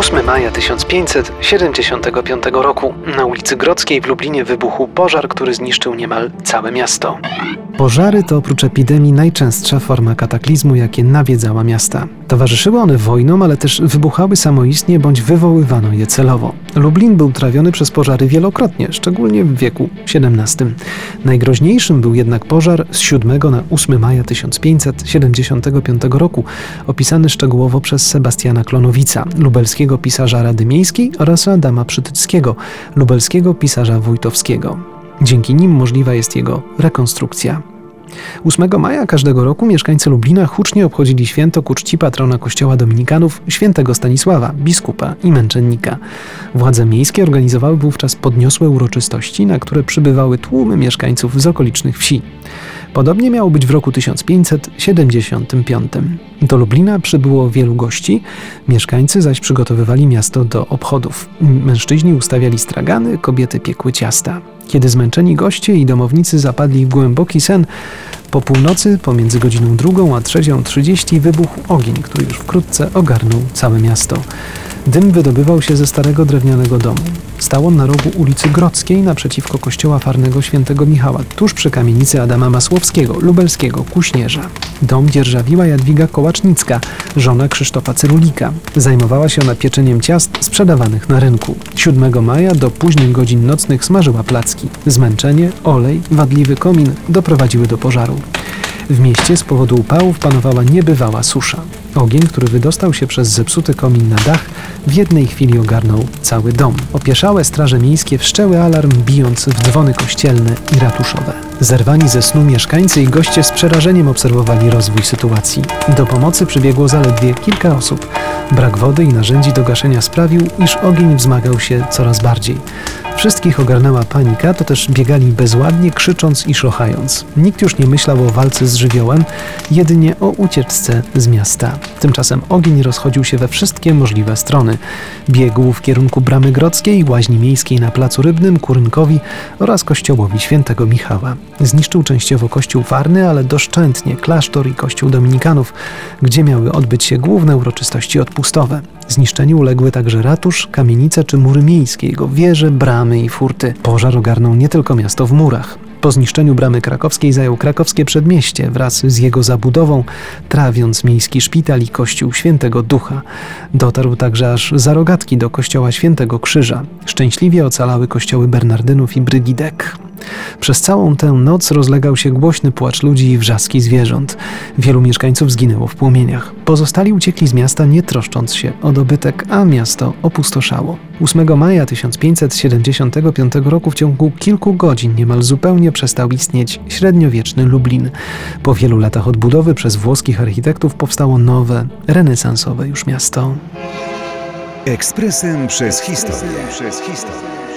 8 maja 1575 roku na ulicy Grodzkiej w Lublinie wybuchł pożar, który zniszczył niemal całe miasto. Pożary to oprócz epidemii najczęstsza forma kataklizmu, jakie nawiedzała miasta. Towarzyszyły one wojnom, ale też wybuchały samoistnie bądź wywoływano je celowo. Lublin był trawiony przez pożary wielokrotnie, szczególnie w wieku XVII. Najgroźniejszym był jednak pożar z 7 na 8 maja 1575 roku, opisany szczegółowo przez Sebastiana Klonowica, lubelskiego pisarza Rady Miejskiej oraz Adama Przytyckiego, lubelskiego pisarza wójtowskiego. Dzięki nim możliwa jest jego rekonstrukcja. 8 maja każdego roku mieszkańcy Lublina hucznie obchodzili święto ku czci patrona kościoła dominikanów świętego Stanisława, biskupa i męczennika. Władze miejskie organizowały wówczas podniosłe uroczystości, na które przybywały tłumy mieszkańców z okolicznych wsi. Podobnie miało być w roku 1575. Do Lublina przybyło wielu gości, mieszkańcy zaś przygotowywali miasto do obchodów. Mężczyźni ustawiali stragany, kobiety piekły ciasta. Kiedy zmęczeni goście i domownicy zapadli w głęboki sen, po północy, pomiędzy godziną drugą a trzecią trzydzieści wybuchł ogień, który już wkrótce ogarnął całe miasto. Dym wydobywał się ze starego drewnianego domu. Stał on na rogu ulicy Grodzkiej naprzeciwko kościoła farnego świętego Michała, tuż przy kamienicy Adama Masłowskiego, lubelskiego kuśnierza. Dom dzierżawiła Jadwiga Kołacznicka, żona Krzysztofa Cyrulika. Zajmowała się ona pieczeniem ciast sprzedawanych na rynku. 7 maja do późnych godzin nocnych smażyła placki. Zmęczenie, olej, wadliwy komin doprowadziły do pożaru. W mieście z powodu upałów panowała niebywała susza. Ogień, który wydostał się przez zepsuty komin na dach, w jednej chwili ogarnął cały dom. Opieszałe straże miejskie wszczęły alarm, bijąc w dzwony kościelne i ratuszowe. Zerwani ze snu mieszkańcy i goście z przerażeniem obserwowali rozwój sytuacji. Do pomocy przybiegło zaledwie kilka osób. Brak wody i narzędzi do gaszenia sprawił, iż ogień wzmagał się coraz bardziej. Wszystkich ogarnęła panika, to też biegali bezładnie, krzycząc i szlochając. Nikt już nie myślał o walce z żywiołem, jedynie o ucieczce z miasta. Tymczasem ogień rozchodził się we wszystkie możliwe strony. Biegł w kierunku Bramy Grodzkiej, Łaźni Miejskiej na Placu Rybnym, Kurynkowi oraz kościołowi świętego Michała. Zniszczył częściowo kościół Warny, ale doszczętnie klasztor i kościół dominikanów, gdzie miały odbyć się główne uroczystości odpustowe. Zniszczeniu uległy także ratusz, kamienice czy mury miejskie, jego wieże, bramy i furty. Pożar ogarnął nie tylko miasto w murach. Po zniszczeniu bramy krakowskiej zajął krakowskie przedmieście wraz z jego zabudową, trawiąc miejski szpital i kościół Świętego Ducha. Dotarł także aż za rogatki do kościoła Świętego Krzyża. Szczęśliwie ocalały kościoły Bernardynów i Brygidek. Przez całą tę noc rozlegał się głośny płacz ludzi i wrzaski zwierząt. Wielu mieszkańców zginęło w płomieniach. Pozostali uciekli z miasta nie troszcząc się o dobytek, a miasto opustoszało. 8 maja 1575 roku w ciągu kilku godzin niemal zupełnie przestał istnieć średniowieczny Lublin. Po wielu latach odbudowy przez włoskich architektów powstało nowe, renesansowe już miasto. Ekspresem przez historię. Przez historię.